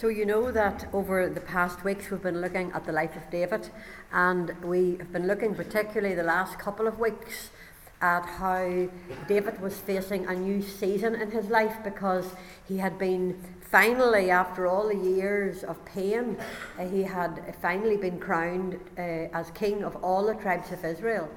So, you know that over the past weeks we've been looking at the life of David, and we have been looking particularly the last couple of weeks at how David was facing a new season in his life because he had been finally, after all the years of pain, uh, he had finally been crowned uh, as king of all the tribes of Israel.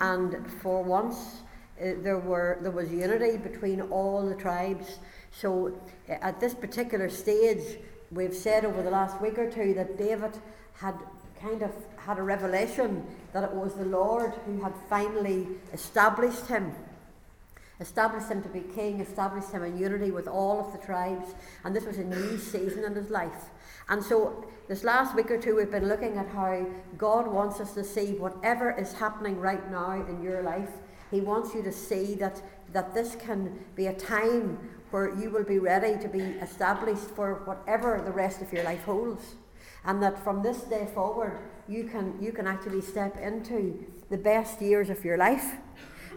And for once, uh, there, were, there was unity between all the tribes. So, uh, at this particular stage, we've said over the last week or two that David had kind of had a revelation that it was the Lord who had finally established him. Established him to be king, established him in unity with all of the tribes, and this was a new season in his life. And so, this last week or two, we've been looking at how God wants us to see whatever is happening right now in your life. He wants you to see that, that this can be a time where you will be ready to be established for whatever the rest of your life holds. And that from this day forward, you can, you can actually step into the best years of your life.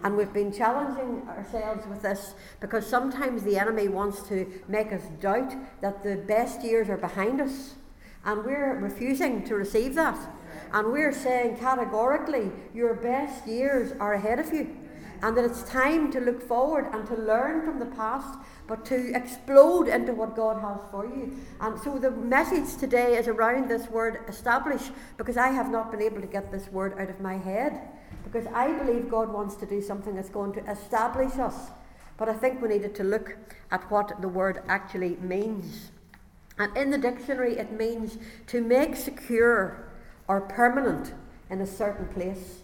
And we've been challenging ourselves with this because sometimes the enemy wants to make us doubt that the best years are behind us. And we're refusing to receive that. And we're saying categorically, your best years are ahead of you. And that it's time to look forward and to learn from the past but to explode into what God has for you. And so the message today is around this word establish, because I have not been able to get this word out of my head. Because I believe God wants to do something that's going to establish us. But I think we needed to look at what the word actually means. And in the dictionary, it means to make secure or permanent in a certain place.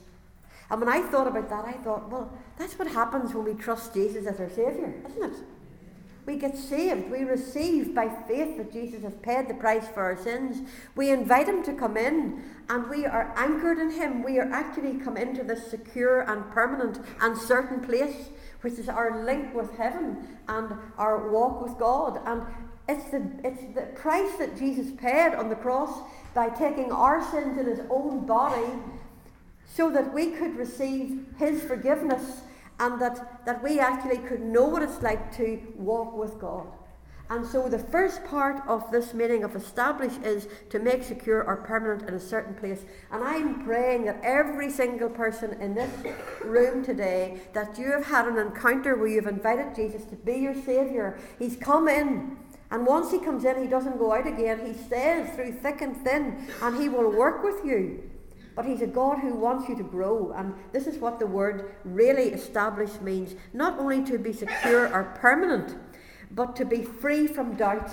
And when I thought about that, I thought, well, that's what happens when we trust Jesus as our Saviour, isn't it? We get saved. We receive by faith that Jesus has paid the price for our sins. We invite him to come in and we are anchored in him. We are actually come into this secure and permanent and certain place, which is our link with heaven and our walk with God. And it's the, it's the price that Jesus paid on the cross by taking our sins in his own body so that we could receive his forgiveness and that, that we actually could know what it's like to walk with God. And so the first part of this meaning of establish is to make secure or permanent in a certain place. And I'm praying that every single person in this room today, that you have had an encounter where you've invited Jesus to be your Saviour. He's come in. And once he comes in, he doesn't go out again. He stays through thick and thin, and he will work with you. But He's a God who wants you to grow. And this is what the word really established means not only to be secure or permanent, but to be free from doubt.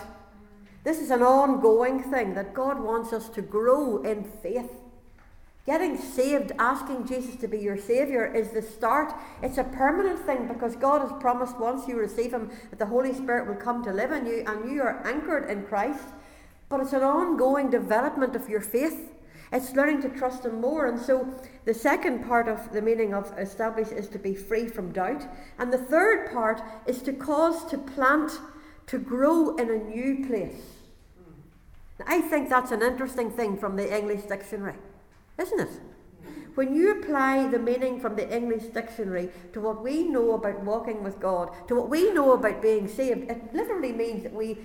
This is an ongoing thing that God wants us to grow in faith. Getting saved, asking Jesus to be your Saviour, is the start. It's a permanent thing because God has promised once you receive Him that the Holy Spirit will come to live in you and you are anchored in Christ. But it's an ongoing development of your faith. It's learning to trust Him more. And so the second part of the meaning of establish is to be free from doubt. And the third part is to cause to plant, to grow in a new place. I think that's an interesting thing from the English dictionary, isn't it? When you apply the meaning from the English dictionary to what we know about walking with God, to what we know about being saved, it literally means that we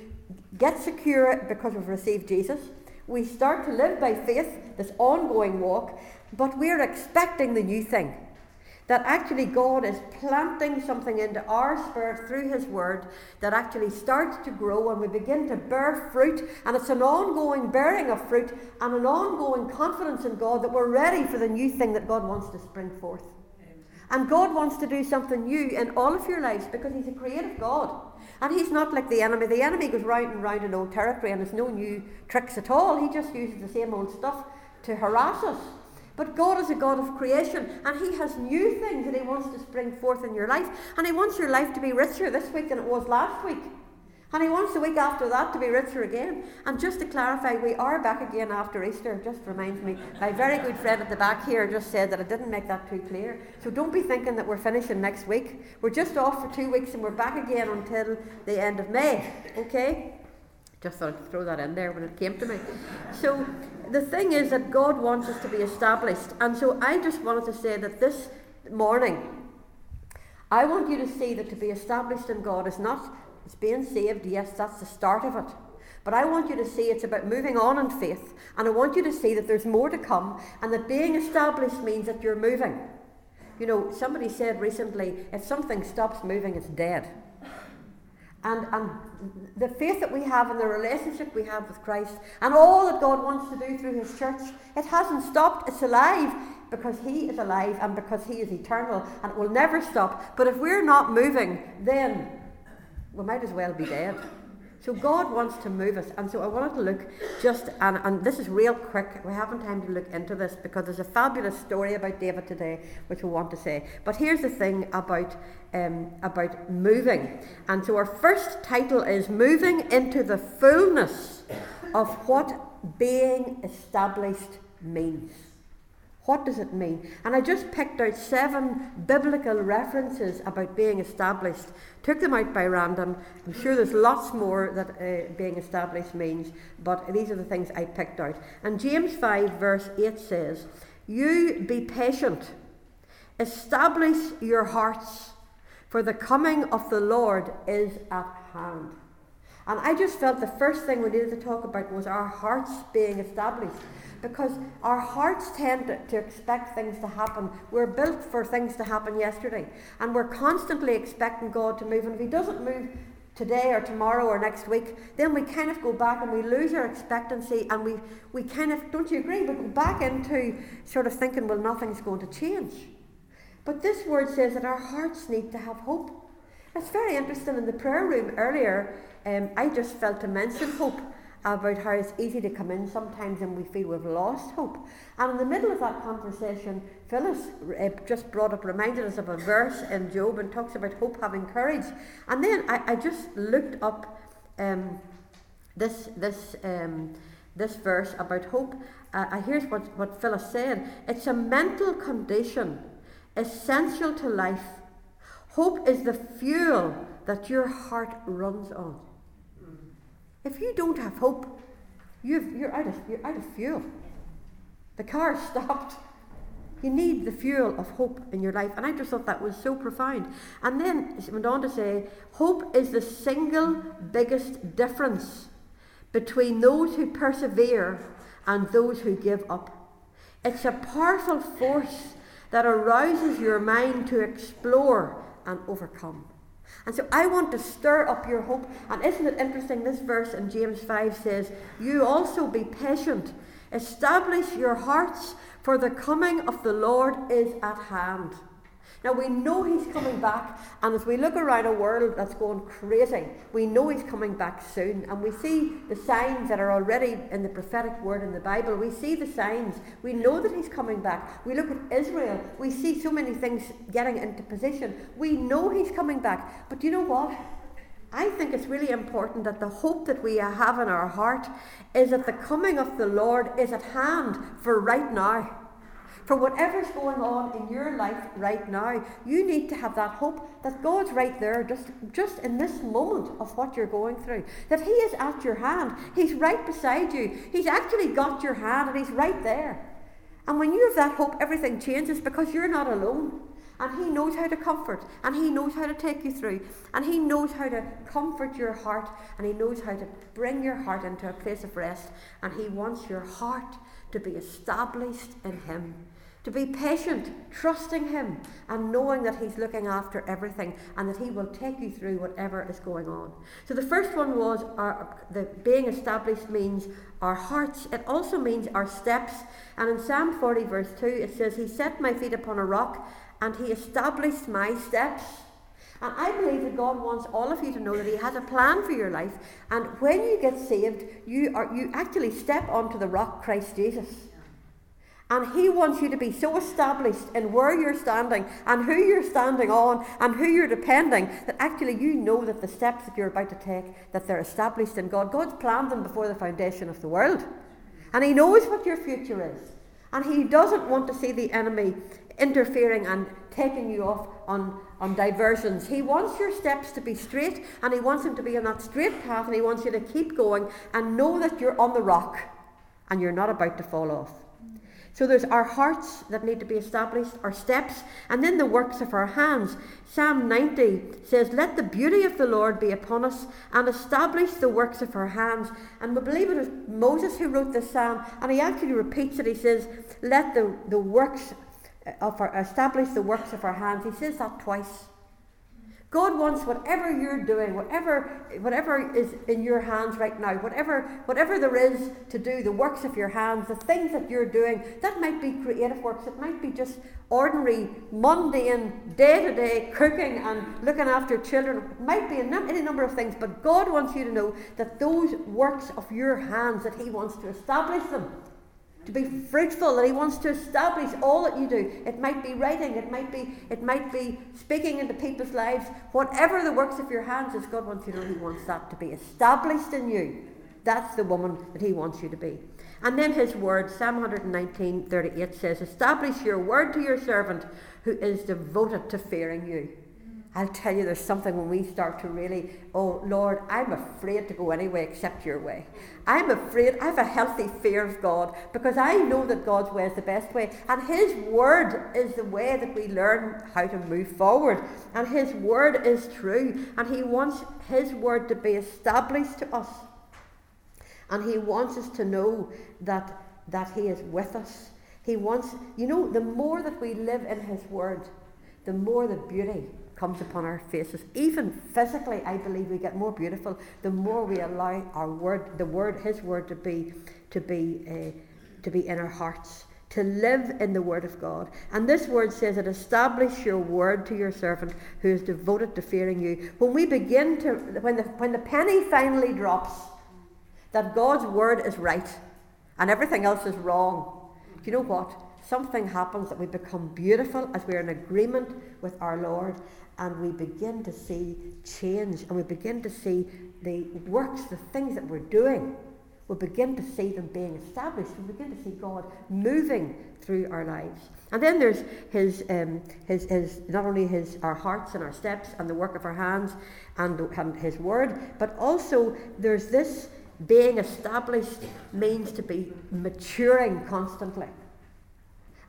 get secure because we've received Jesus. We start to live by faith, this ongoing walk, but we're expecting the new thing. That actually God is planting something into our spirit through His Word that actually starts to grow and we begin to bear fruit. And it's an ongoing bearing of fruit and an ongoing confidence in God that we're ready for the new thing that God wants to spring forth. And God wants to do something new in all of your lives because He's a creative God. And he's not like the enemy. The enemy goes round and round in old territory and there's no new tricks at all. He just uses the same old stuff to harass us. But God is a God of creation and He has new things that He wants to spring forth in your life. And He wants your life to be richer this week than it was last week. And he wants the week after that to be richer again. And just to clarify, we are back again after Easter. Just reminds me, my very good friend at the back here just said that I didn't make that too clear. So don't be thinking that we're finishing next week. We're just off for two weeks and we're back again until the end of May. Okay? Just thought I'd throw that in there when it came to me. So the thing is that God wants us to be established. And so I just wanted to say that this morning, I want you to see that to be established in God is not it's being saved, yes, that's the start of it. But I want you to see it's about moving on in faith. And I want you to see that there's more to come and that being established means that you're moving. You know, somebody said recently if something stops moving, it's dead. And, and the faith that we have and the relationship we have with Christ and all that God wants to do through His church, it hasn't stopped. It's alive because He is alive and because He is eternal and it will never stop. But if we're not moving, then we might as well be dead. So God wants to move us. And so I wanted to look just, and, and this is real quick. We haven't time to look into this because there's a fabulous story about David today, which we want to say. But here's the thing about, um, about moving. And so our first title is Moving into the Fullness of What Being Established Means. What does it mean? And I just picked out seven biblical references about being established, took them out by random. I'm sure there's lots more that uh, being established means, but these are the things I picked out. And James 5, verse 8 says, You be patient, establish your hearts, for the coming of the Lord is at hand. And I just felt the first thing we needed to talk about was our hearts being established because our hearts tend to, to, expect things to happen. We're built for things to happen yesterday, and we're constantly expecting God to move. And if He doesn't move today or tomorrow or next week, then we kind of go back and we lose our expectancy, and we, we kind of, don't you agree? We go back into sort of thinking, well, nothing's going to change. But this word says that our hearts need to have hope. It's very interesting. In the prayer room earlier, um, I just felt mention hope about how it's easy to come in sometimes and we feel we've lost hope. And in the middle of that conversation, Phyllis uh, just brought up, reminded us of a verse in Job and talks about hope having courage. And then I, I just looked up um, this, this, um, this verse about hope. Uh, here's what, what Phyllis said it's a mental condition essential to life. Hope is the fuel that your heart runs on. If you don't have hope, you are out, of, you're out of fuel. The car stopped. You need the fuel of hope in your life. And I just thought that was so profound. And then she went on to say, hope is the single biggest difference between those who persevere and those who give up. It's a powerful force that arouses your mind to explore and overcome. And so I want to stir up your hope. And isn't it interesting? This verse in James 5 says, You also be patient, establish your hearts, for the coming of the Lord is at hand. Now we know he's coming back, and as we look around a world that's going crazy, we know he's coming back soon, and we see the signs that are already in the prophetic word in the Bible. We see the signs. We know that he's coming back. We look at Israel, we see so many things getting into position. We know he's coming back. But you know what? I think it's really important that the hope that we have in our heart is that the coming of the Lord is at hand for right now. For whatever's going on in your life right now, you need to have that hope that God's right there, just, just in this moment of what you're going through. That He is at your hand. He's right beside you. He's actually got your hand and He's right there. And when you have that hope, everything changes because you're not alone. And He knows how to comfort, and He knows how to take you through, and He knows how to comfort your heart, and He knows how to bring your heart into a place of rest, and He wants your heart to be established in Him. To be patient, trusting Him, and knowing that He's looking after everything and that He will take you through whatever is going on. So the first one was our, the being established means our hearts. It also means our steps. And in Psalm 40, verse 2, it says, He set my feet upon a rock and He established my steps. And I believe that God wants all of you to know that He has a plan for your life. And when you get saved, you are you actually step onto the rock, Christ Jesus. And He wants you to be so established in where you're standing and who you're standing on and who you're depending that actually you know that the steps that you're about to take, that they're established in God. God's planned them before the foundation of the world. And He knows what your future is. And He doesn't want to see the enemy interfering and taking you off on, on diversions. He wants your steps to be straight and He wants them to be on that straight path and He wants you to keep going and know that you're on the rock and you're not about to fall off. So there's our hearts that need to be established, our steps, and then the works of our hands. Psalm 90 says, Let the beauty of the Lord be upon us and establish the works of our hands. And we believe it was Moses who wrote this psalm, and he actually repeats it. He says, Let the, the works of our establish the works of our hands. He says that twice. God wants whatever you're doing, whatever, whatever is in your hands right now, whatever, whatever there is to do, the works of your hands, the things that you're doing, that might be creative works, it might be just ordinary, mundane, day to day cooking and looking after children, it might be any number of things, but God wants you to know that those works of your hands, that He wants to establish them to be fruitful, that He wants to establish all that you do. It might be writing, it might be, it might be speaking into people's lives. Whatever the works of your hands is, God wants you to know He wants that to be established in you. That's the woman that He wants you to be. And then His word, Psalm 119, 38 says, Establish your word to your servant who is devoted to fearing you. I'll tell you, there's something when we start to really, oh Lord, I'm afraid to go anyway except your way. I'm afraid, I have a healthy fear of God because I know that God's way is the best way. And His word is the way that we learn how to move forward. And His word is true. And He wants His word to be established to us. And He wants us to know that, that He is with us. He wants, you know, the more that we live in His word, the more the beauty comes upon our faces. Even physically, I believe we get more beautiful the more we allow our word, the word, His word, to be to be uh, to be in our hearts. To live in the word of God. And this word says it establish your word to your servant who is devoted to fearing you. When we begin to when the when the penny finally drops that God's word is right and everything else is wrong, do you know what? something happens that we become beautiful as we're in agreement with our Lord and we begin to see change and we begin to see the works, the things that we're doing. We begin to see them being established. We begin to see God moving through our lives. And then there's his, um, his, his not only his our hearts and our steps and the work of our hands and, and his word, but also there's this being established means to be maturing constantly.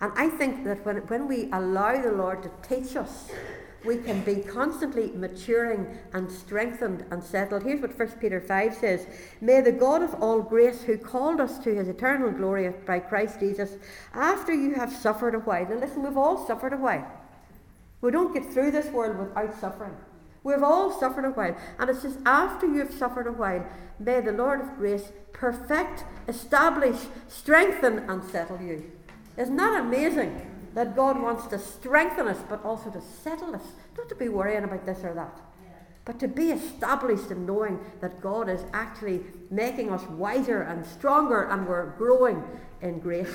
And I think that when, when we allow the Lord to teach us we can be constantly maturing and strengthened and settled. Here's what 1 Peter 5 says May the God of all grace, who called us to his eternal glory by Christ Jesus, after you have suffered a while, and listen, we've all suffered a while. We don't get through this world without suffering. We've all suffered a while. And it says, after you have suffered a while, may the Lord of grace perfect, establish, strengthen, and settle you. Isn't that amazing? That God wants to strengthen us, but also to settle us. Not to be worrying about this or that, but to be established in knowing that God is actually making us wiser and stronger and we're growing in grace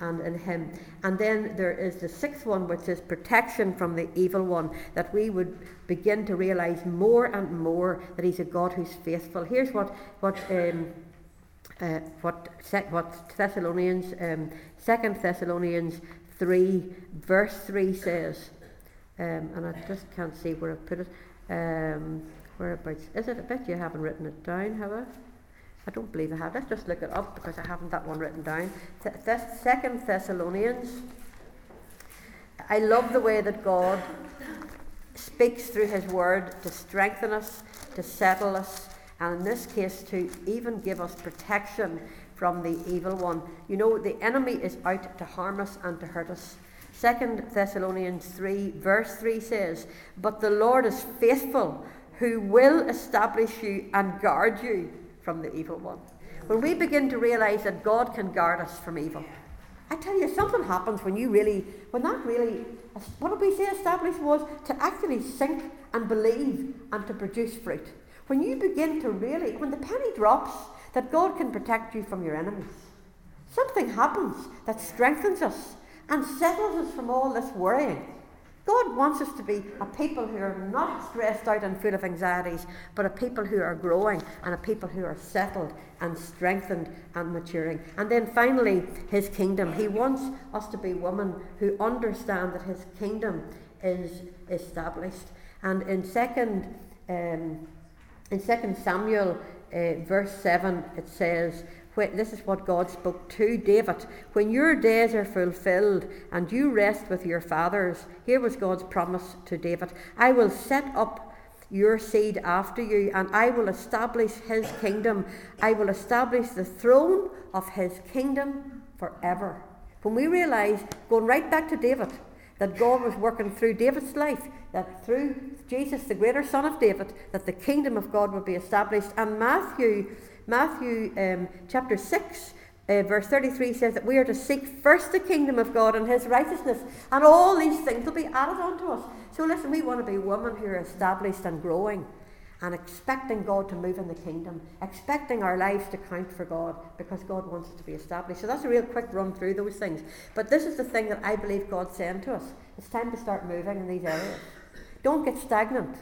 and in Him. And then there is the sixth one, which is protection from the evil one, that we would begin to realize more and more that He's a God who's faithful. Here's what, what, um, uh, what, what Thessalonians, um, Second Thessalonians 3, verse 3 says, um, and I just can't see where I put it. Um, whereabouts? Is it? a bet you haven't written it down, have I? I don't believe I have. Let's just look it up because I haven't that one written down. Th- Th- Second Thessalonians. I love the way that God speaks through His Word to strengthen us, to settle us, and in this case to even give us protection from the evil one. You know, the enemy is out to harm us and to hurt us. Second Thessalonians 3, verse 3 says, But the Lord is faithful, who will establish you and guard you from the evil one. When we begin to realize that God can guard us from evil, I tell you, something happens when you really, when that really, what did we say established was to actually think and believe and to produce fruit. When you begin to really, when the penny drops that God can protect you from your enemies. Something happens that strengthens us and settles us from all this worrying. God wants us to be a people who are not stressed out and full of anxieties, but a people who are growing and a people who are settled and strengthened and maturing. And then finally, His kingdom. He wants us to be women who understand that His kingdom is established. And in second, um, in Second Samuel uh, verse 7, it says, this is what God spoke to David. When your days are fulfilled and you rest with your fathers, here was God's promise to David I will set up your seed after you, and I will establish his kingdom. I will establish the throne of his kingdom forever. When we realize, going right back to David, that God was working through David's life, that through Jesus, the greater son of David, that the kingdom of God would be established. And Matthew, Matthew um, chapter 6, uh, verse 33 says that we are to seek first the kingdom of God and his righteousness, and all these things will be added unto us. So listen, we want to be women who are established and growing and expecting God to move in the kingdom, expecting our lives to count for God because God wants it to be established. So that's a real quick run through those things. But this is the thing that I believe God's saying to us. It's time to start moving in these areas. Don't get stagnant.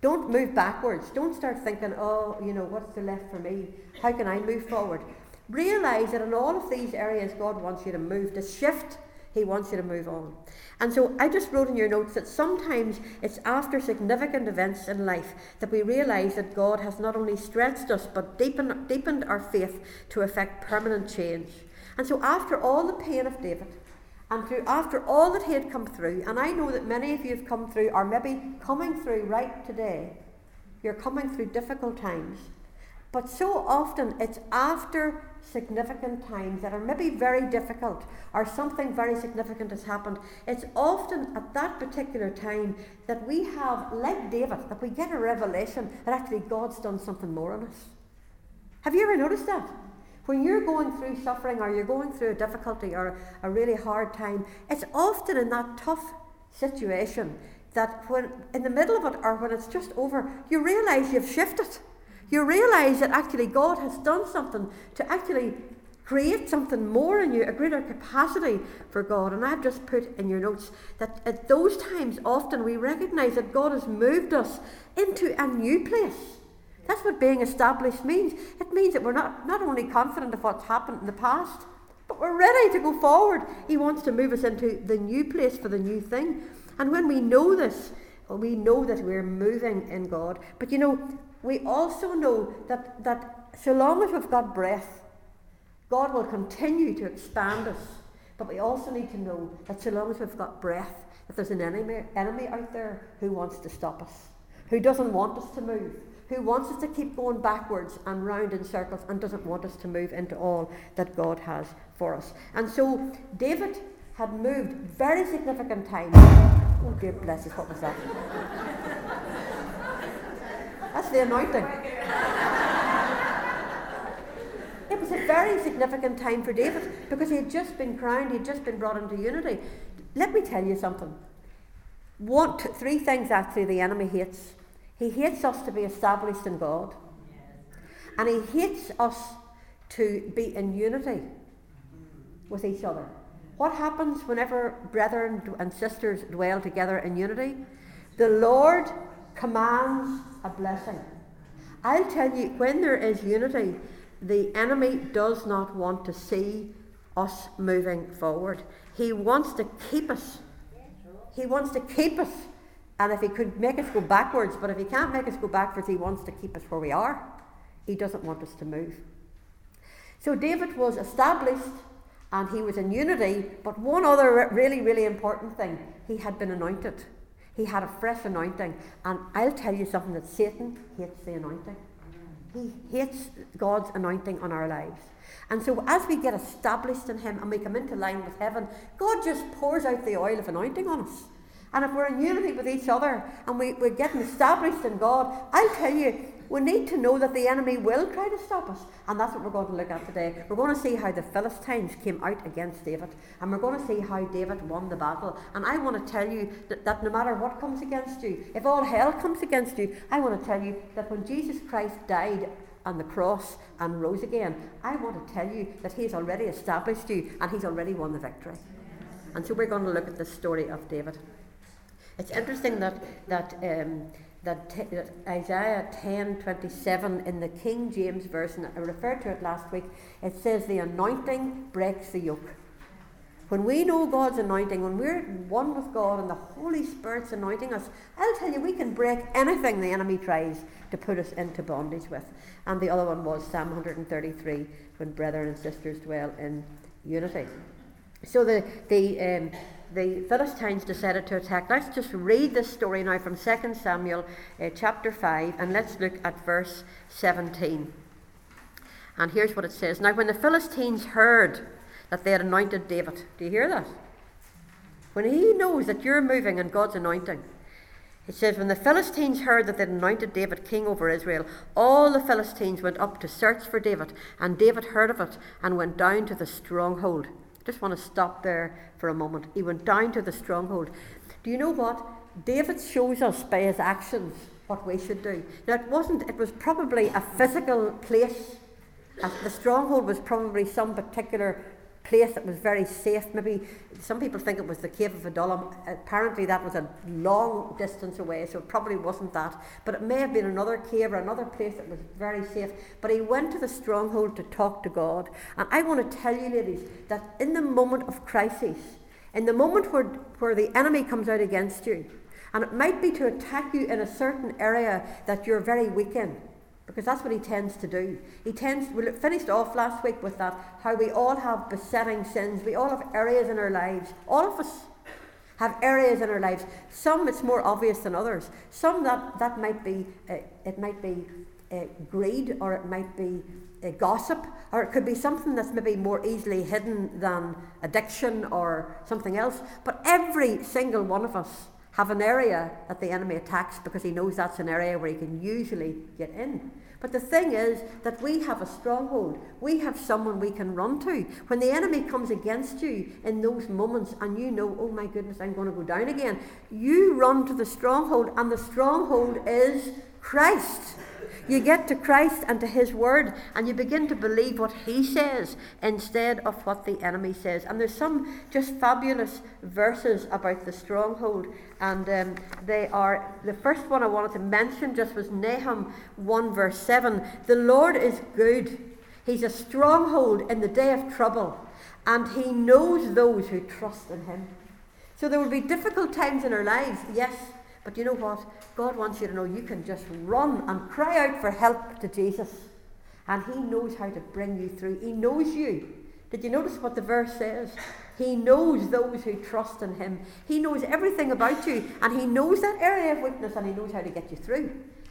Don't move backwards. Don't start thinking, oh, you know, what's the left for me? How can I move forward? Realize that in all of these areas, God wants you to move, to shift. He wants you to move on. And so I just wrote in your notes that sometimes it's after significant events in life that we realise that God has not only stretched us but deepened, deepened our faith to effect permanent change. And so after all the pain of David, and through after all that he had come through, and I know that many of you have come through, or maybe coming through right today, you're coming through difficult times. But so often it's after significant times that are maybe very difficult or something very significant has happened. It's often at that particular time that we have, like David, that we get a revelation that actually God's done something more on us. Have you ever noticed that? When you're going through suffering or you're going through a difficulty or a really hard time, it's often in that tough situation that when in the middle of it or when it's just over, you realise you've shifted you realize that actually God has done something to actually create something more in you, a greater capacity for God. And I've just put in your notes that at those times, often we recognize that God has moved us into a new place. That's what being established means. It means that we're not, not only confident of what's happened in the past, but we're ready to go forward. He wants to move us into the new place for the new thing. And when we know this, we know that we're moving in God. But you know, we also know that, that so long as we've got breath, God will continue to expand us. But we also need to know that so long as we've got breath, that there's an enemy, enemy out there who wants to stop us, who doesn't want us to move, who wants us to keep going backwards and round in circles and doesn't want us to move into all that God has for us. And so David had moved very significant times. Oh dear bless us, what was that? That's the anointing. it was a very significant time for David because he had just been crowned, he had just been brought into unity. Let me tell you something. Three things actually the enemy hates. He hates us to be established in God, and he hates us to be in unity with each other. What happens whenever brethren and sisters dwell together in unity? The Lord commands a blessing. I'll tell you, when there is unity, the enemy does not want to see us moving forward. He wants to keep us. He wants to keep us. And if he could make us go backwards, but if he can't make us go backwards, he wants to keep us where we are. He doesn't want us to move. So David was established and he was in unity, but one other really, really important thing he had been anointed. He had a fresh anointing. And I'll tell you something that Satan hates the anointing. He hates God's anointing on our lives. And so as we get established in Him and we come into line with heaven, God just pours out the oil of anointing on us. And if we're in unity with each other and we, we're getting established in God, I'll tell you, we need to know that the enemy will try to stop us. And that's what we're going to look at today. We're going to see how the Philistines came out against David. And we're going to see how David won the battle. And I want to tell you that, that no matter what comes against you, if all hell comes against you, I want to tell you that when Jesus Christ died on the cross and rose again, I want to tell you that He's already established you and He's already won the victory. And so we're going to look at the story of David. It's interesting that, that um, that, t- that Isaiah 10:27 in the King James version, I referred to it last week. It says the anointing breaks the yoke. When we know God's anointing, when we're one with God and the Holy Spirit's anointing us, I'll tell you, we can break anything the enemy tries to put us into bondage with. And the other one was Psalm 133, when brethren and sisters dwell in unity. So the, the, um, the Philistines decided to attack. Let's just read this story now from 2 Samuel uh, chapter 5, and let's look at verse 17. And here's what it says Now, when the Philistines heard that they had anointed David, do you hear that? When he knows that you're moving in God's anointing, it says, When the Philistines heard that they'd anointed David king over Israel, all the Philistines went up to search for David, and David heard of it and went down to the stronghold. Just want to stop there for a moment. He went down to the stronghold. Do you know what? David shows us by his actions what we should do. Now, it wasn't, it was probably a physical place uh, the stronghold was probably some particular place that was very safe. Maybe some people think it was the cave of Adullam. Apparently, that was a long distance away, so it probably wasn't that. But it may have been another cave or another place that was very safe. But he went to the stronghold to talk to God. And I want to tell you, ladies, that in the moment of crisis, in the moment where, where the enemy comes out against you, and it might be to attack you in a certain area that you're very weak in because that's what he tends to do. He tends, we finished off last week with that, how we all have besetting sins. We all have areas in our lives. All of us have areas in our lives. Some it's more obvious than others. Some that, that might be, uh, it might be uh, greed or it might be uh, gossip or it could be something that's maybe more easily hidden than addiction or something else. But every single one of us have an area that the enemy attacks because he knows that's an area where he can usually get in. But the thing is that we have a stronghold. We have someone we can run to. When the enemy comes against you in those moments and you know, oh my goodness, I'm going to go down again, you run to the stronghold, and the stronghold is Christ. You get to Christ and to His Word, and you begin to believe what He says instead of what the enemy says. And there's some just fabulous verses about the stronghold, and um, they are the first one I wanted to mention just was Nahum 1, verse 7. The Lord is good, He's a stronghold in the day of trouble, and He knows those who trust in Him. So there will be difficult times in our lives, yes, but you know what? God wants you to know you can just run and cry out for help to Jesus. And He knows how to bring you through. He knows you. Did you notice what the verse says? He knows those who trust in Him. He knows everything about you. And He knows that area of weakness and He knows how to get you through.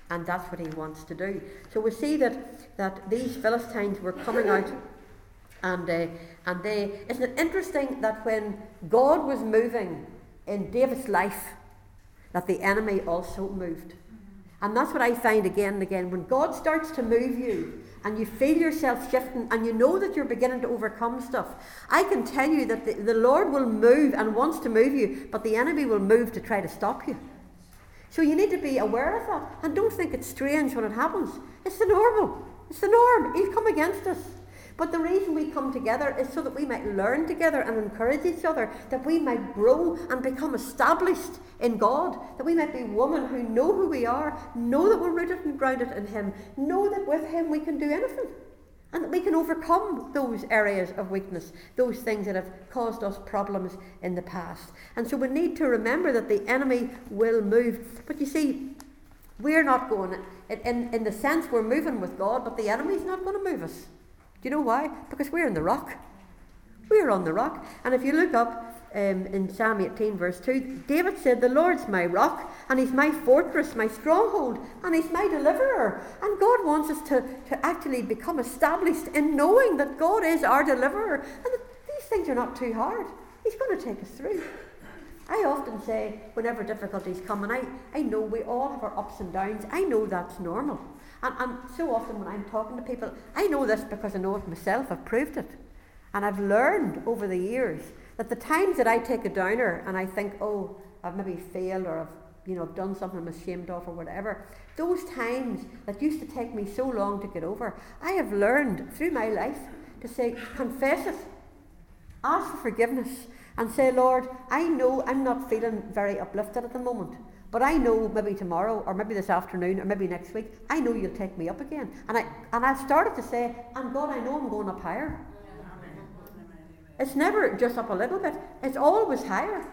And that's what He wants to do. So we see that, that these Philistines were coming out. And, uh, and they, isn't it interesting that when God was moving in David's life, that the enemy also moved. And that's what I find again and again. When God starts to move you and you feel yourself shifting and you know that you're beginning to overcome stuff, I can tell you that the, the Lord will move and wants to move you, but the enemy will move to try to stop you. So you need to be aware of that and don't think it's strange when it happens. It's the normal. It's the norm. He's come against us. But the reason we come together is so that we might learn together and encourage each other, that we might grow and become established in God, that we might be women who know who we are, know that we're rooted and grounded in Him, know that with Him we can do anything. And that we can overcome those areas of weakness, those things that have caused us problems in the past. And so we need to remember that the enemy will move. But you see, we're not going, in, in the sense we're moving with God, but the enemy's not going to move us. Do you know why? Because we're in the rock. We're on the rock. And if you look up um, in Psalm 18, verse 2, David said, The Lord's my rock, and He's my fortress, my stronghold, and He's my deliverer. And God wants us to, to actually become established in knowing that God is our deliverer. And that these things are not too hard. He's going to take us through. I often say, whenever difficulties come, and I, I know we all have our ups and downs, I know that's normal. And, and so often when I'm talking to people, I know this because I know it myself, I've proved it. And I've learned over the years that the times that I take a downer and I think, oh, I've maybe failed or I've you know, done something I'm ashamed of or whatever, those times that used to take me so long to get over, I have learned through my life to say, confess it, ask for forgiveness, and say, Lord, I know I'm not feeling very uplifted at the moment. But I know maybe tomorrow or maybe this afternoon or maybe next week, I know you'll take me up again. And I and I started to say, and God, I know I'm going up higher. It's never just up a little bit, it's always higher.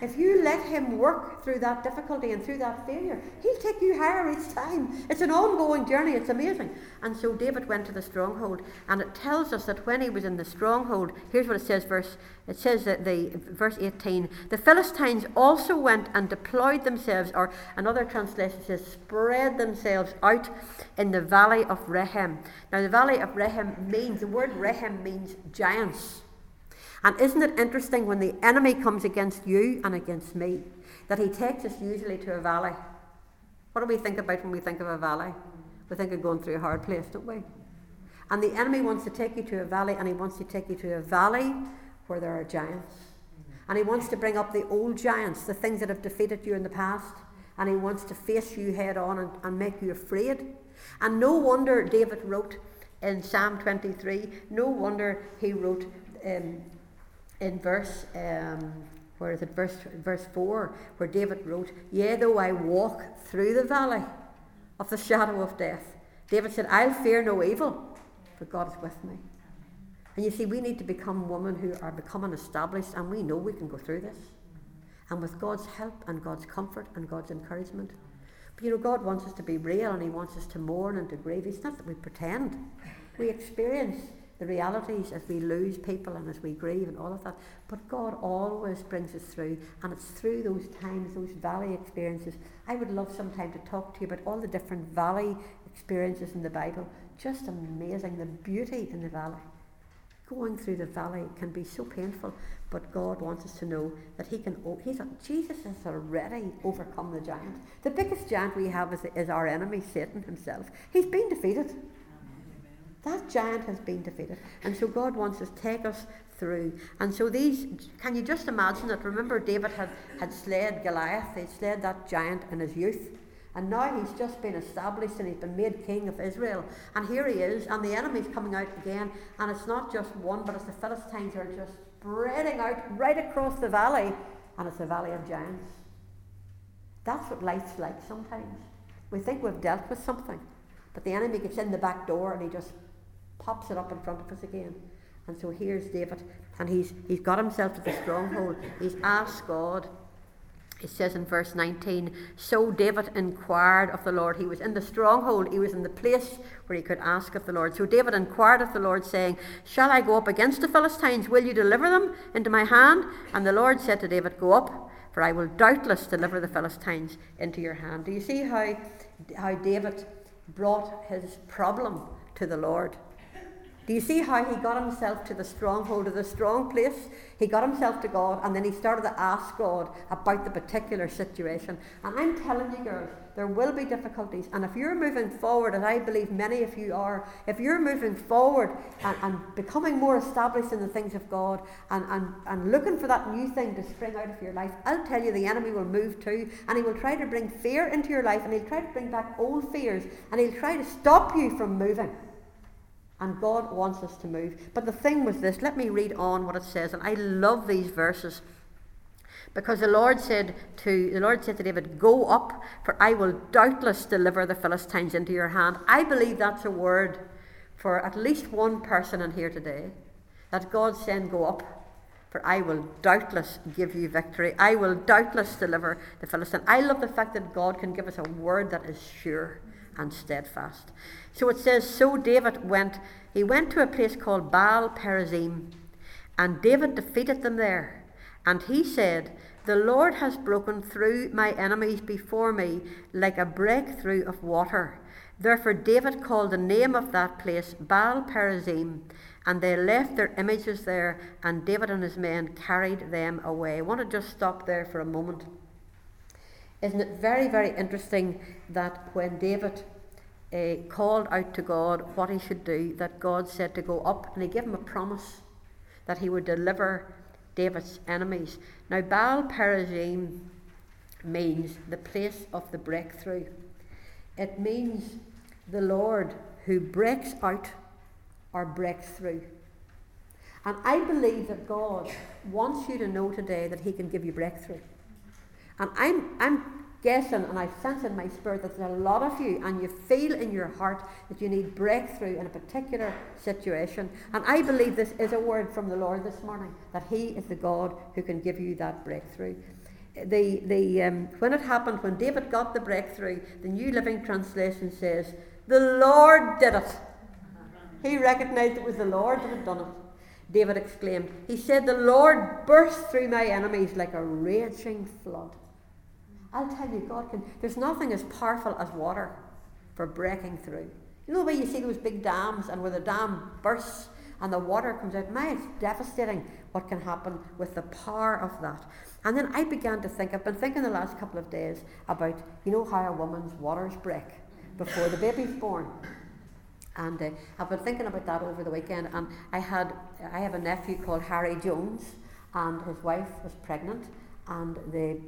If you let Him work through that difficulty and through that failure, He'll take you higher each time. It's an ongoing journey, it's amazing. And so David went to the stronghold, and it tells us that when he was in the stronghold, here's what it says, verse it says that the verse 18, the Philistines also went and deployed themselves, or another translation says, spread themselves out in the valley of Rephaim. Now the valley of Rephaim means the word Rephaim means giants. And isn't it interesting when the enemy comes against you and against me that he takes us usually to a valley? What do we think about when we think of a valley? We think of going through a hard place, don't we? And the enemy wants to take you to a valley, and he wants to take you to a valley where there are giants. And he wants to bring up the old giants, the things that have defeated you in the past, and he wants to face you head on and, and make you afraid. And no wonder David wrote in Psalm 23, no wonder he wrote um, in verse, um, where is it, verse, verse 4, where David wrote, Yea, though I walk through the valley of the shadow of death. David said, I'll fear no evil, for God is with me. And you see, we need to become women who are becoming established, and we know we can go through this. And with God's help and God's comfort and God's encouragement. But you know, God wants us to be real and He wants us to mourn and to grieve. It's not that we pretend. We experience the realities as we lose people and as we grieve and all of that. But God always brings us through, and it's through those times, those valley experiences. I would love sometime to talk to you about all the different valley experiences in the Bible. Just amazing, the beauty in the valley. Going through the valley can be so painful, but God wants us to know that He can. He's Jesus has already overcome the giant. The biggest giant we have is, is our enemy, Satan himself. He's been defeated. That giant has been defeated. And so God wants to take us through. And so these, can you just imagine that? Remember, David had, had slayed Goliath, he slayed that giant in his youth. And now he's just been established and he's been made king of Israel. And here he is, and the enemy's coming out again. And it's not just one, but it's the Philistines are just spreading out right across the valley. And it's a valley of giants. That's what life's like sometimes. We think we've dealt with something, but the enemy gets in the back door and he just pops it up in front of us again. And so here's David, and he's, he's got himself to the stronghold. He's asked God. It says in verse 19, So David inquired of the Lord. He was in the stronghold, he was in the place where he could ask of the Lord. So David inquired of the Lord, saying, Shall I go up against the Philistines? Will you deliver them into my hand? And the Lord said to David, Go up, for I will doubtless deliver the Philistines into your hand. Do you see how, how David brought his problem to the Lord? Do you see how he got himself to the stronghold of the strong place? He got himself to God and then he started to ask God about the particular situation. And I'm telling you, girls, there will be difficulties. And if you're moving forward, and I believe many of you are, if you're moving forward and, and becoming more established in the things of God and, and, and looking for that new thing to spring out of your life, I'll tell you the enemy will move too. And he will try to bring fear into your life and he'll try to bring back old fears and he'll try to stop you from moving. And God wants us to move. But the thing with this, let me read on what it says. And I love these verses. Because the Lord said to the Lord said to David, Go up, for I will doubtless deliver the Philistines into your hand. I believe that's a word for at least one person in here today. That God said, Go up, for I will doubtless give you victory. I will doubtless deliver the Philistines. I love the fact that God can give us a word that is sure and steadfast. So it says, So David went, he went to a place called Baal Perazim, and David defeated them there. And he said, The Lord has broken through my enemies before me like a breakthrough of water. Therefore David called the name of that place Baal Perazim, and they left their images there, and David and his men carried them away. I want to just stop there for a moment. Isn't it very, very interesting that when David uh, called out to God what he should do, that God said to go up and he gave him a promise that he would deliver David's enemies. Now, Baal Perazim means the place of the breakthrough, it means the Lord who breaks out or breaks through. And I believe that God wants you to know today that He can give you breakthrough. And I'm, I'm guessing, and I sense in my spirit that there's a lot of you, and you feel in your heart that you need breakthrough in a particular situation. And I believe this is a word from the Lord this morning that He is the God who can give you that breakthrough. The, the, um, when it happened, when David got the breakthrough, the New Living Translation says, The Lord did it. He recognized it was the Lord that had done it. David exclaimed, He said, The Lord burst through my enemies like a raging flood. I'll tell you, God can. There's nothing as powerful as water for breaking through. You know the way you see those big dams and where the dam bursts and the water comes out? My, it's devastating what can happen with the power of that. And then I began to think, I've been thinking the last couple of days about, you know, how a woman's waters break before the baby's born. And uh, I've been thinking about that over the weekend. And I had, I have a nephew called Harry Jones, and his wife was pregnant, and they,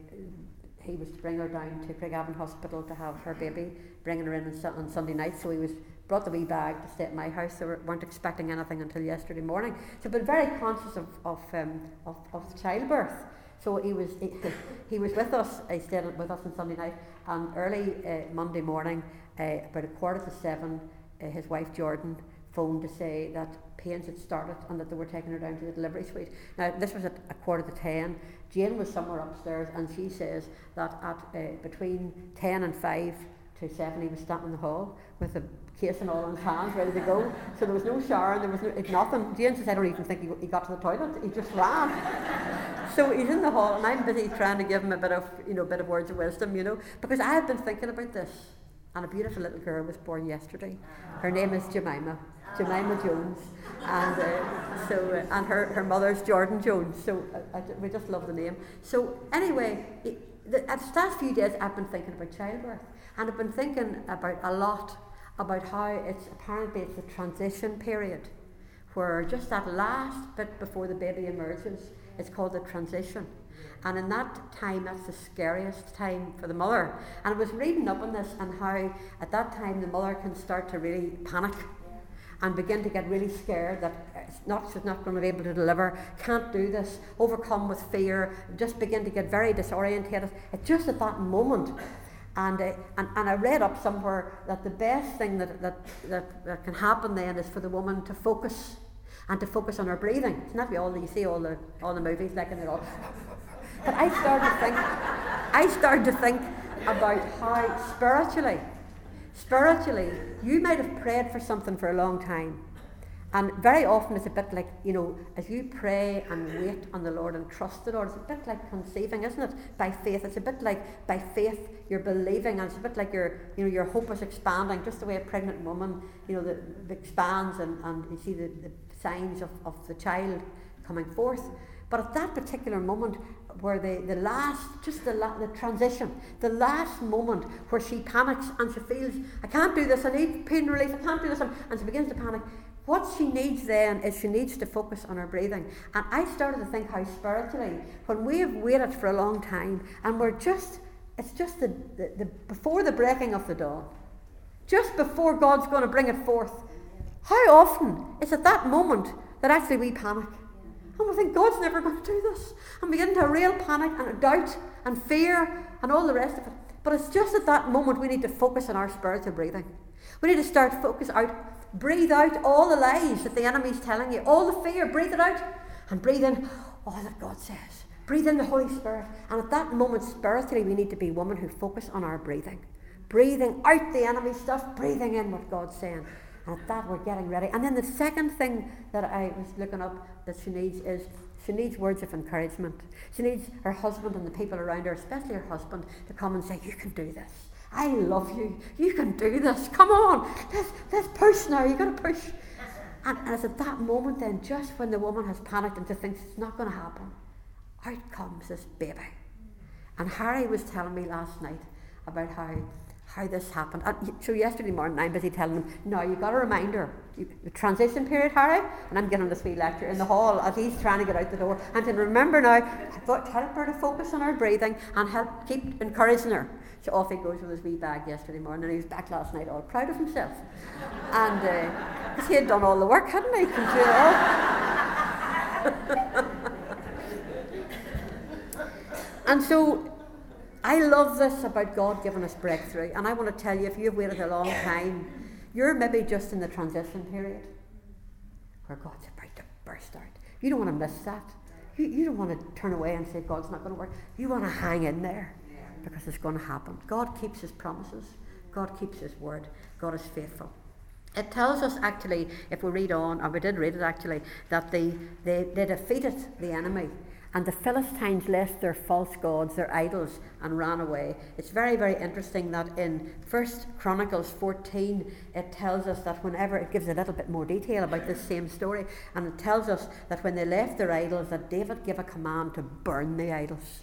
he was to bring her down to Craigavon Hospital to have her baby, bringing her in on, on Sunday night. So he was brought the wee bag to stay at my house. They weren't expecting anything until yesterday morning. So been very conscious of, of, um, of, of childbirth. So he was he, he, was with us. He stayed with us on Sunday night, and early uh, Monday morning, uh, about a quarter to seven, uh, his wife Jordan phoned to say that pains had started and that they were taking her down to the delivery suite. Now, this was at a quarter to ten. Jane was somewhere upstairs and she says that at uh, between 10 and 5 to 7 he was standing in the hall with a case and all in his hands ready to go. So there was no shower and there was no, nothing. Jane says, I don't even think he, he got to the toilet. He just ran. so he's in the hall and I'm busy trying to give him a bit of, you know, a bit of words of wisdom, you know, because I have been thinking about this and a beautiful little girl was born yesterday. Her name is Jemima, Jemima Jones. And uh, so, uh, and her, her mother's Jordan Jones. So uh, I, we just love the name. So anyway, it, the, the last few days, I've been thinking about childbirth, and I've been thinking about a lot about how it's apparently it's a transition period, where just that last bit before the baby emerges, it's called the transition. And in that time, that's the scariest time for the mother. And I was reading up on this and how at that time the mother can start to really panic and begin to get really scared that it's not, she's not going to be able to deliver, can't do this, overcome with fear, just begin to get very disorientated. It's just at that moment. And, uh, and, and I read up somewhere that the best thing that, that, that, that can happen then is for the woman to focus and to focus on her breathing. It's not all you see all the all the movies like and they're all but I started to think, I started to think about how spiritually, spiritually, you might have prayed for something for a long time. And very often it's a bit like, you know, as you pray and wait on the Lord and trust the Lord, it's a bit like conceiving, isn't it? By faith. It's a bit like by faith you're believing and it's a bit like your you know, your hope is expanding, just the way a pregnant woman, you know, that expands and, and you see the, the signs of, of the child coming forth. But at that particular moment, where the, the last, just the, la- the transition, the last moment where she panics and she feels, I can't do this, I need pain relief, I can't do this, and she begins to panic. What she needs then is she needs to focus on her breathing. And I started to think how spiritually, when we have waited for a long time and we're just, it's just the, the, the before the breaking of the dawn, just before God's going to bring it forth, how often it's at that moment that actually we panic. Oh, and we think God's never going to do this. And we get into a real panic and a doubt and fear and all the rest of it. But it's just at that moment we need to focus on our spiritual breathing. We need to start focus out, breathe out all the lies that the enemy's telling you, all the fear, breathe it out, and breathe in all that God says. Breathe in the Holy Spirit. And at that moment, spiritually, we need to be women who focus on our breathing. Breathing out the enemy stuff, breathing in what God's saying. At that, we're getting ready. And then the second thing that I was looking up that she needs is she needs words of encouragement. She needs her husband and the people around her, especially her husband, to come and say, You can do this. I love you. You can do this. Come on. Let's, let's push now. You've got to push. And, and it's at that moment then, just when the woman has panicked and just thinks it's not going to happen, out comes this baby. And Harry was telling me last night about how how this happened. And so yesterday morning, I'm busy telling them, no, you got a reminder. the transition period, Harry, and I'm giving this wee lecture in the hall as he's trying to get out the door. And to remember now, help her to focus on her breathing and help keep encouraging her. So off he goes with his wee bag yesterday morning, and he was back last night all proud of himself. and uh, he had done all the work, hadn't he? and so I love this about God giving us breakthrough, and I want to tell you if you've waited a long time, you're maybe just in the transition period where God's about to burst out. You don't want to miss that. You, you don't want to turn away and say God's not going to work. You want to hang in there because it's going to happen. God keeps his promises, God keeps his word, God is faithful. It tells us actually, if we read on, or we did read it actually, that they, they, they defeated the enemy. And the Philistines left their false gods, their idols, and ran away. It's very, very interesting that in First Chronicles 14, it tells us that whenever it gives a little bit more detail about this same story, and it tells us that when they left their idols, that David gave a command to burn the idols.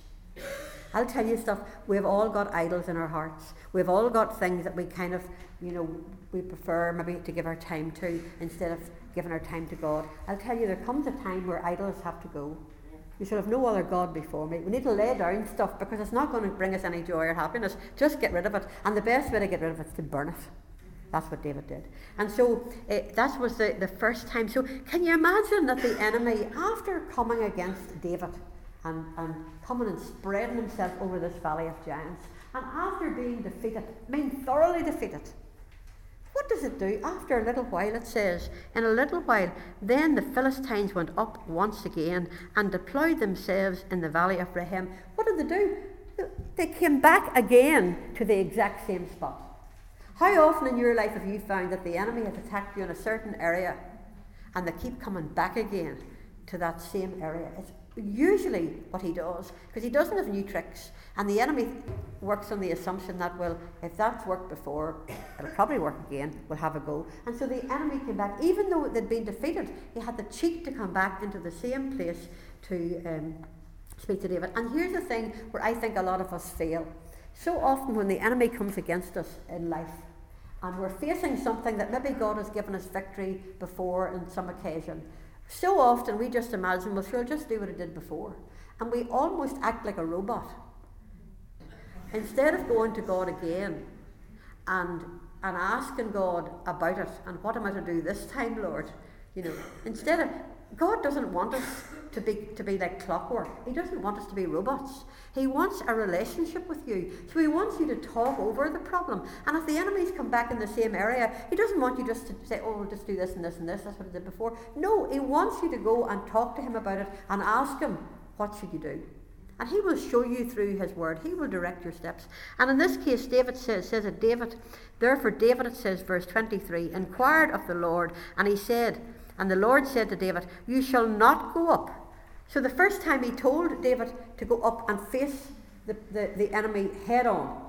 I'll tell you stuff. We've all got idols in our hearts. We've all got things that we kind of, you know, we prefer maybe to give our time to instead of giving our time to God. I'll tell you, there comes a time where idols have to go. You shall have no other God before me. We need to lay down stuff because it's not going to bring us any joy or happiness. Just get rid of it. And the best way to get rid of it is to burn it. That's what David did. And so uh, that was the, the first time. So can you imagine that the enemy, after coming against David and, and coming and spreading himself over this valley of giants, and after being defeated, I mean thoroughly defeated, what does it do? After a little while, it says, In a little while, then the Philistines went up once again and deployed themselves in the valley of Rephaim. What did they do? They came back again to the exact same spot. How often in your life have you found that the enemy has attacked you in a certain area and they keep coming back again to that same area? It's usually what he does, because he doesn't have new tricks. And the enemy works on the assumption that, well, if that's worked before, it'll probably work again, we'll have a go. And so the enemy came back, even though they'd been defeated, he had the cheek to come back into the same place to um, speak to David. And here's the thing where I think a lot of us fail. So often when the enemy comes against us in life, and we're facing something that maybe God has given us victory before in some occasion, so often we just imagine, well, sure, I'll just do what I did before. And we almost act like a robot. Instead of going to God again and, and asking God about it and what am I to do this time, Lord? You know, instead of, God doesn't want us to be, to be like clockwork. He doesn't want us to be robots. He wants a relationship with you. So he wants you to talk over the problem. And if the enemies come back in the same area, he doesn't want you just to say, oh, we'll just do this and this and this. That's what I did before. No, he wants you to go and talk to him about it and ask him, what should you do? And he will show you through his word. He will direct your steps. And in this case, David says, says it, David, therefore David, it says, verse 23, inquired of the Lord, and he said, and the Lord said to David, You shall not go up. So the first time he told David to go up and face the, the, the enemy head on.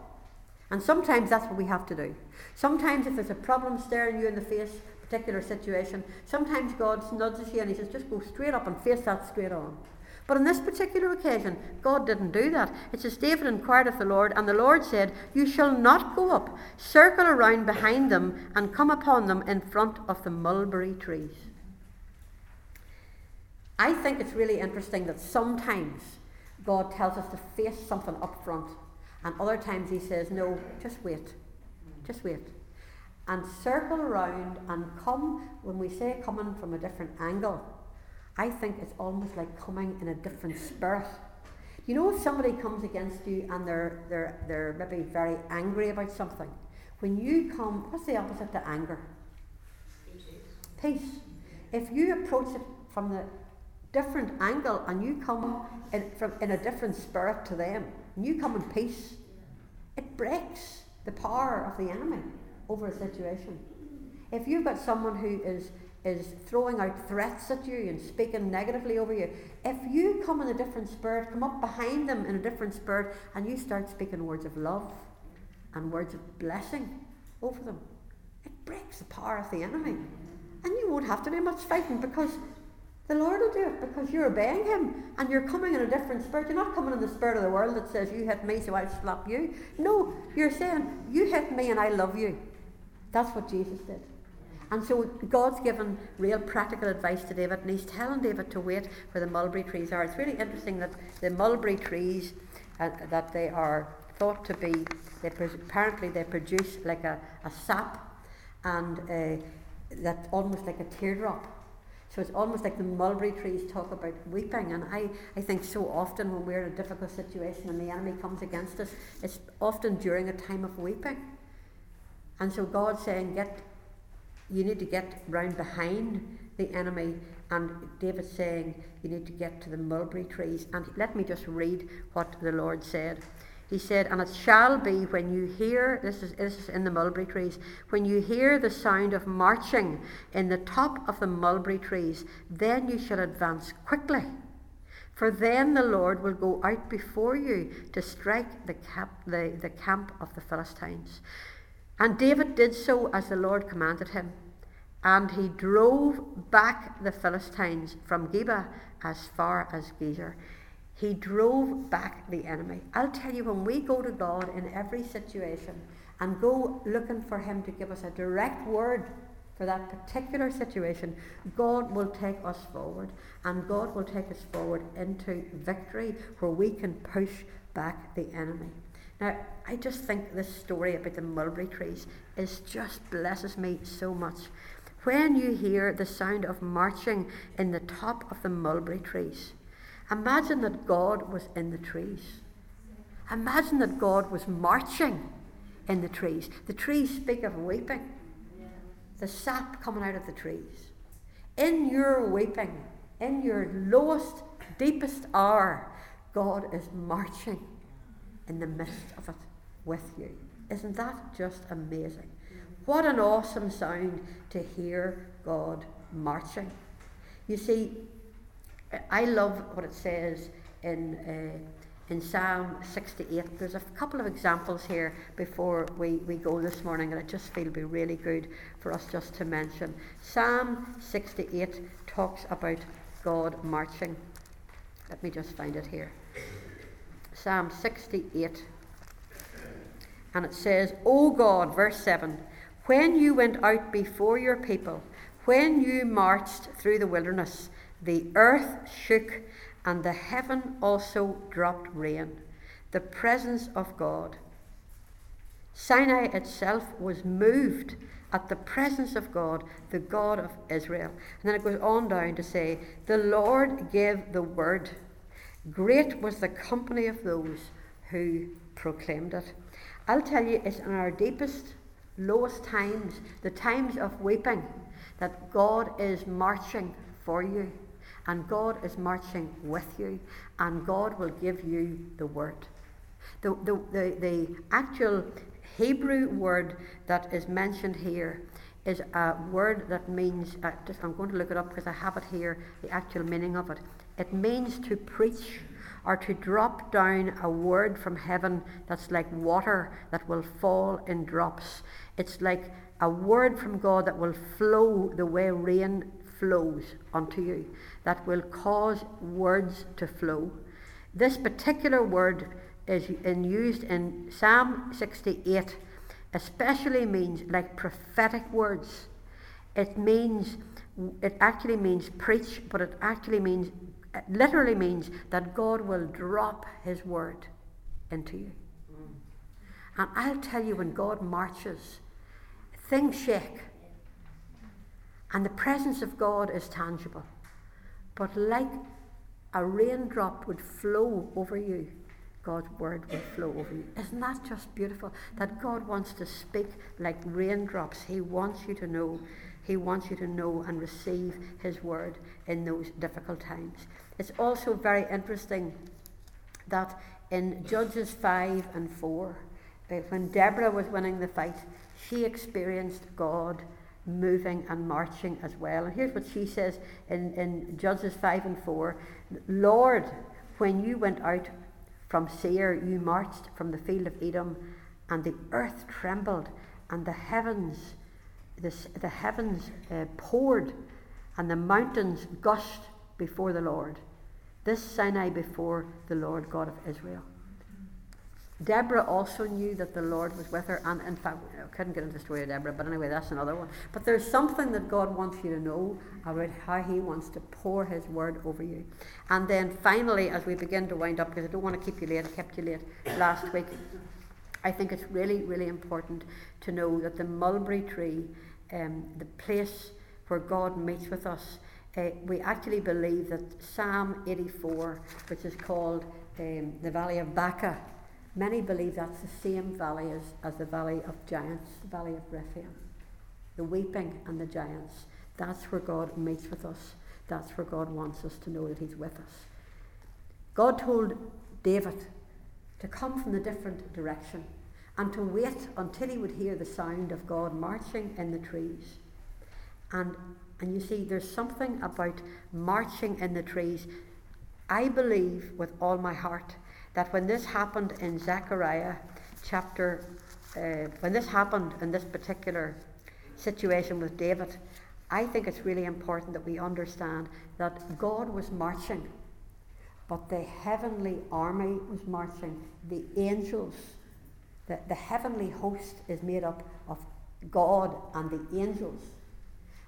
And sometimes that's what we have to do. Sometimes if there's a problem staring you in the face, particular situation, sometimes God nudges you and he says, just go straight up and face that straight on. But on this particular occasion, God didn't do that. It says, David inquired of the Lord, and the Lord said, You shall not go up. Circle around behind them and come upon them in front of the mulberry trees. I think it's really interesting that sometimes God tells us to face something up front, and other times He says, No, just wait. Just wait. And circle around and come, when we say coming from a different angle, I think it's almost like coming in a different spirit. You know, if somebody comes against you and they're, they're, they're maybe very angry about something, when you come, what's the opposite to anger? Peace. If you approach it from the different angle and you come in, from, in a different spirit to them, and you come in peace, it breaks the power of the enemy over a situation. If you've got someone who is is throwing out threats at you and speaking negatively over you, if you come in a different spirit, come up behind them in a different spirit, and you start speaking words of love and words of blessing over them, it breaks the power of the enemy. And you won't have to do much fighting because the Lord will do it because you're obeying Him and you're coming in a different spirit. You're not coming in the spirit of the world that says, You hit me, so I'll slap you. No, you're saying, You hit me and I love you. That's what Jesus did. And so God's given real practical advice to David, and he's telling David to wait where the mulberry trees are. It's really interesting that the mulberry trees, uh, that they are thought to be, they apparently they produce like a, a sap, and uh, that's almost like a teardrop So it's almost like the mulberry trees talk about weeping. And I, I think so often when we're in a difficult situation and the enemy comes against us, it's often during a time of weeping. And so God's saying, get, you need to get round behind the enemy. And David's saying, you need to get to the mulberry trees. And let me just read what the Lord said. He said, And it shall be when you hear, this is, this is in the mulberry trees, when you hear the sound of marching in the top of the mulberry trees, then you shall advance quickly. For then the Lord will go out before you to strike the, cap, the, the camp of the Philistines. And David did so as the Lord commanded him. And he drove back the Philistines from Geba as far as Gezer. He drove back the enemy. I'll tell you, when we go to God in every situation and go looking for Him to give us a direct word for that particular situation, God will take us forward and God will take us forward into victory where we can push back the enemy. Now, I just think this story about the mulberry trees is just blesses me so much. When you hear the sound of marching in the top of the mulberry trees, Imagine that God was in the trees. Imagine that God was marching in the trees. The trees speak of weeping, the sap coming out of the trees. In your weeping, in your lowest, deepest hour, God is marching in the midst of it with you. Isn't that just amazing? What an awesome sound to hear God marching. You see, I love what it says in, uh, in Psalm 68. There's a couple of examples here before we, we go this morning, and I just feel it'd be really good for us just to mention. Psalm 68 talks about God marching. Let me just find it here. Psalm 68. And it says, O God, verse 7, when you went out before your people, when you marched through the wilderness, the earth shook, and the heaven also dropped rain, the presence of God. Sinai itself was moved at the presence of God, the God of Israel. And then it goes on down to say, The Lord gave the word. Great was the company of those who proclaimed it. I'll tell you, it's in our deepest, lowest times, the times of weeping, that God is marching for you and God is marching with you, and God will give you the word. The, the, the, the actual Hebrew word that is mentioned here is a word that means, uh, just, I'm going to look it up because I have it here, the actual meaning of it. It means to preach or to drop down a word from heaven that's like water that will fall in drops. It's like a word from God that will flow the way rain flows unto you that will cause words to flow. This particular word is in, used in Psalm 68, especially means like prophetic words. It means, it actually means preach, but it actually means, it literally means that God will drop his word into you. Mm. And I'll tell you, when God marches, things shake. And the presence of God is tangible. But like a raindrop would flow over you, God's word will flow over you. Isn't that just beautiful? That God wants to speak like raindrops. He wants you to know. He wants you to know and receive His word in those difficult times. It's also very interesting that in Judges 5 and 4, uh, when Deborah was winning the fight, she experienced God moving and marching as well. And here's what she says in, in Judges 5 and 4 Lord, when you went out from Seir, you marched from the field of Edom, and the earth trembled, and the heavens, the, the heavens uh, poured, and the mountains gushed before the Lord. This Sinai before the Lord God of Israel. Deborah also knew that the Lord was with her, and in fact, I couldn't get into the story of Deborah, but anyway, that's another one. But there's something that God wants you to know about how He wants to pour His word over you. And then finally, as we begin to wind up, because I don't want to keep you late, I kept you late last week, I think it's really, really important to know that the mulberry tree, um, the place where God meets with us, uh, we actually believe that Psalm 84, which is called um, the Valley of Baca, many believe that's the same valley as, as the Valley of Giants, the Valley of Rephaim. The weeping and the giants. That's where God meets with us. That's where God wants us to know that He's with us. God told David to come from the different direction and to wait until he would hear the sound of God marching in the trees. And and you see, there's something about marching in the trees. I believe with all my heart that when this happened in Zechariah chapter, uh, when this happened in this particular situation with David, I think it's really important that we understand that God was marching, but the heavenly army was marching. The angels, the, the heavenly host is made up of God and the angels.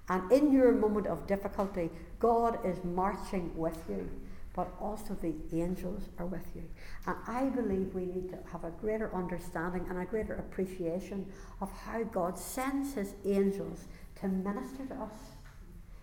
And in your moment of difficulty, God is marching with you, but also the angels are with you. And I believe we need to have a greater understanding and a greater appreciation of how God sends his angels to minister to us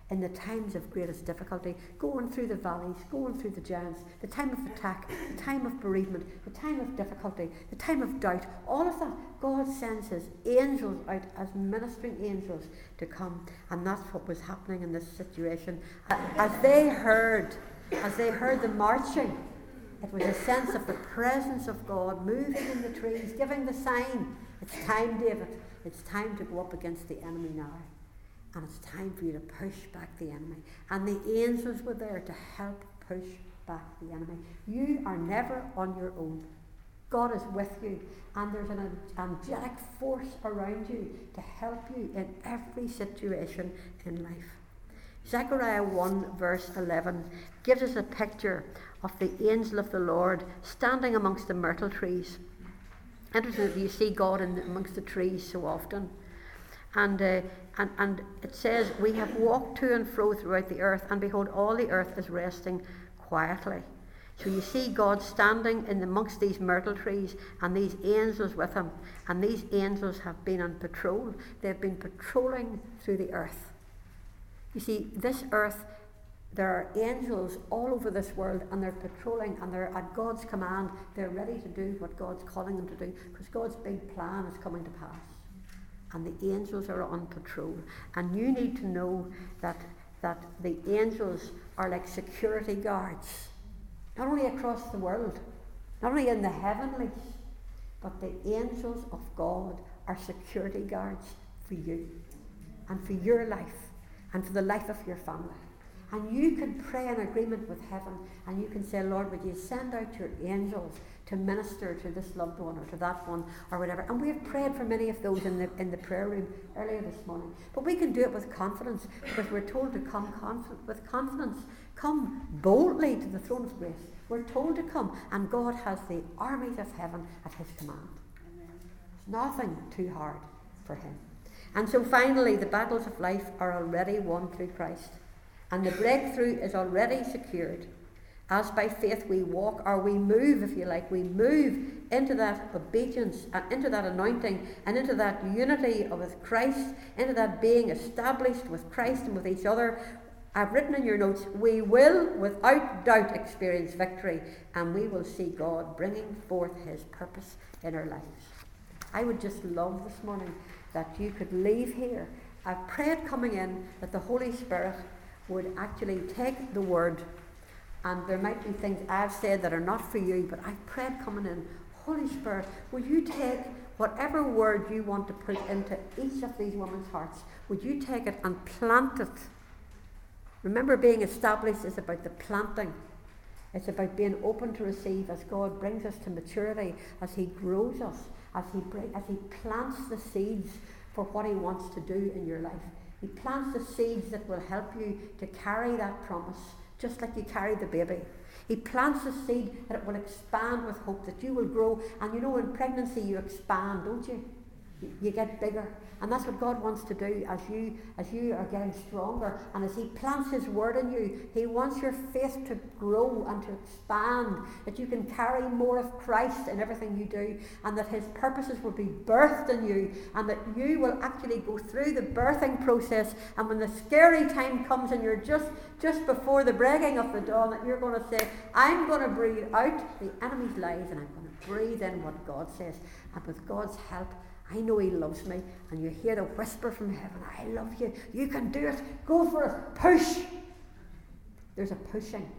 in the times of greatest difficulty, going through the valleys, going through the giants, the time of attack, the time of bereavement, the time of difficulty, the time of doubt, all of that, God sends his angels out as ministering angels to come. And that's what was happening in this situation. As they heard, as they heard the marching, it was a sense of the presence of God moving in the trees, giving the sign. It's time, David. It's time to go up against the enemy now. And it's time for you to push back the enemy. And the angels were there to help push back the enemy. You are never on your own. God is with you, and there's an angelic force around you to help you in every situation in life. Zechariah 1, verse 11, gives us a picture of the angel of the Lord standing amongst the myrtle trees. Interesting, you see God in, amongst the trees so often. And, uh, and, and it says, We have walked to and fro throughout the earth, and behold, all the earth is resting quietly. So you see God standing in amongst these myrtle trees and these angels with him. And these angels have been on patrol. They've been patrolling through the earth. You see, this earth, there are angels all over this world and they're patrolling and they're at God's command. They're ready to do what God's calling them to do because God's big plan is coming to pass and the angels are on patrol. And you need to know that, that the angels are like security guards, not only across the world, not only in the heavenlies, but the angels of God are security guards for you and for your life and for the life of your family. And you can pray in agreement with heaven and you can say, Lord, would you send out your angels to minister to this loved one or to that one or whatever. And we have prayed for many of those in the, in the prayer room earlier this morning. But we can do it with confidence because we're told to come with confidence. Come boldly to the throne of grace. We're told to come, and God has the armies of heaven at his command. There's nothing too hard for him. And so finally, the battles of life are already won through Christ. And the breakthrough is already secured as by faith we walk, or we move, if you like, we move into that obedience and into that anointing and into that unity with Christ, into that being established with Christ and with each other. I've written in your notes, we will without doubt experience victory and we will see God bringing forth his purpose in our lives. I would just love this morning that you could leave here. I've prayed coming in that the Holy Spirit would actually take the word and there might be things I've said that are not for you, but I prayed coming in, Holy Spirit, will you take whatever word you want to put into each of these women's hearts, would you take it and plant it? Remember, being established is about the planting. It's about being open to receive as God brings us to maturity, as He grows us, as He, as he plants the seeds for what He wants to do in your life. He plants the seeds that will help you to carry that promise just like you carry the baby. He plants the seed that it will expand with hope, that you will grow. And you know, in pregnancy, you expand, don't you? You, get bigger. And that's what God wants to do as you as you are getting stronger and as He plants His word in you. He wants your faith to grow and to expand, that you can carry more of Christ in everything you do, and that His purposes will be birthed in you, and that you will actually go through the birthing process. And when the scary time comes and you're just just before the breaking of the dawn, that you're going to say, I'm going to breathe out the enemy's lies and I'm going to breathe in what God says. And with God's help, I know He loves me. And you hear the whisper from heaven, I love you. You can do it. Go for it. Push. There's a pushing.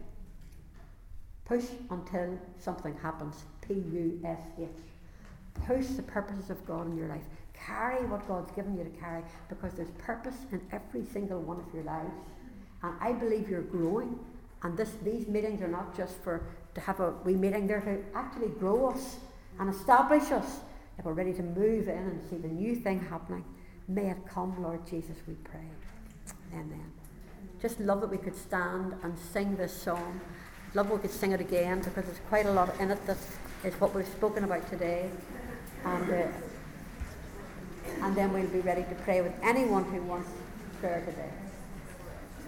Push until something happens. P U S H. Push the purposes of God in your life. Carry what God's given you to carry because there's purpose in every single one of your lives. And I believe you're growing. And this, these meetings are not just for to have a wee meeting, they're to actually grow us and establish us if we're ready to move in and see the new thing happening, may it come, Lord Jesus, we pray. Amen. Just love that we could stand and sing this song. Love we could sing it again because there's quite a lot in it that is what we've spoken about today. And, uh, and then we'll be ready to pray with anyone who wants prayer today.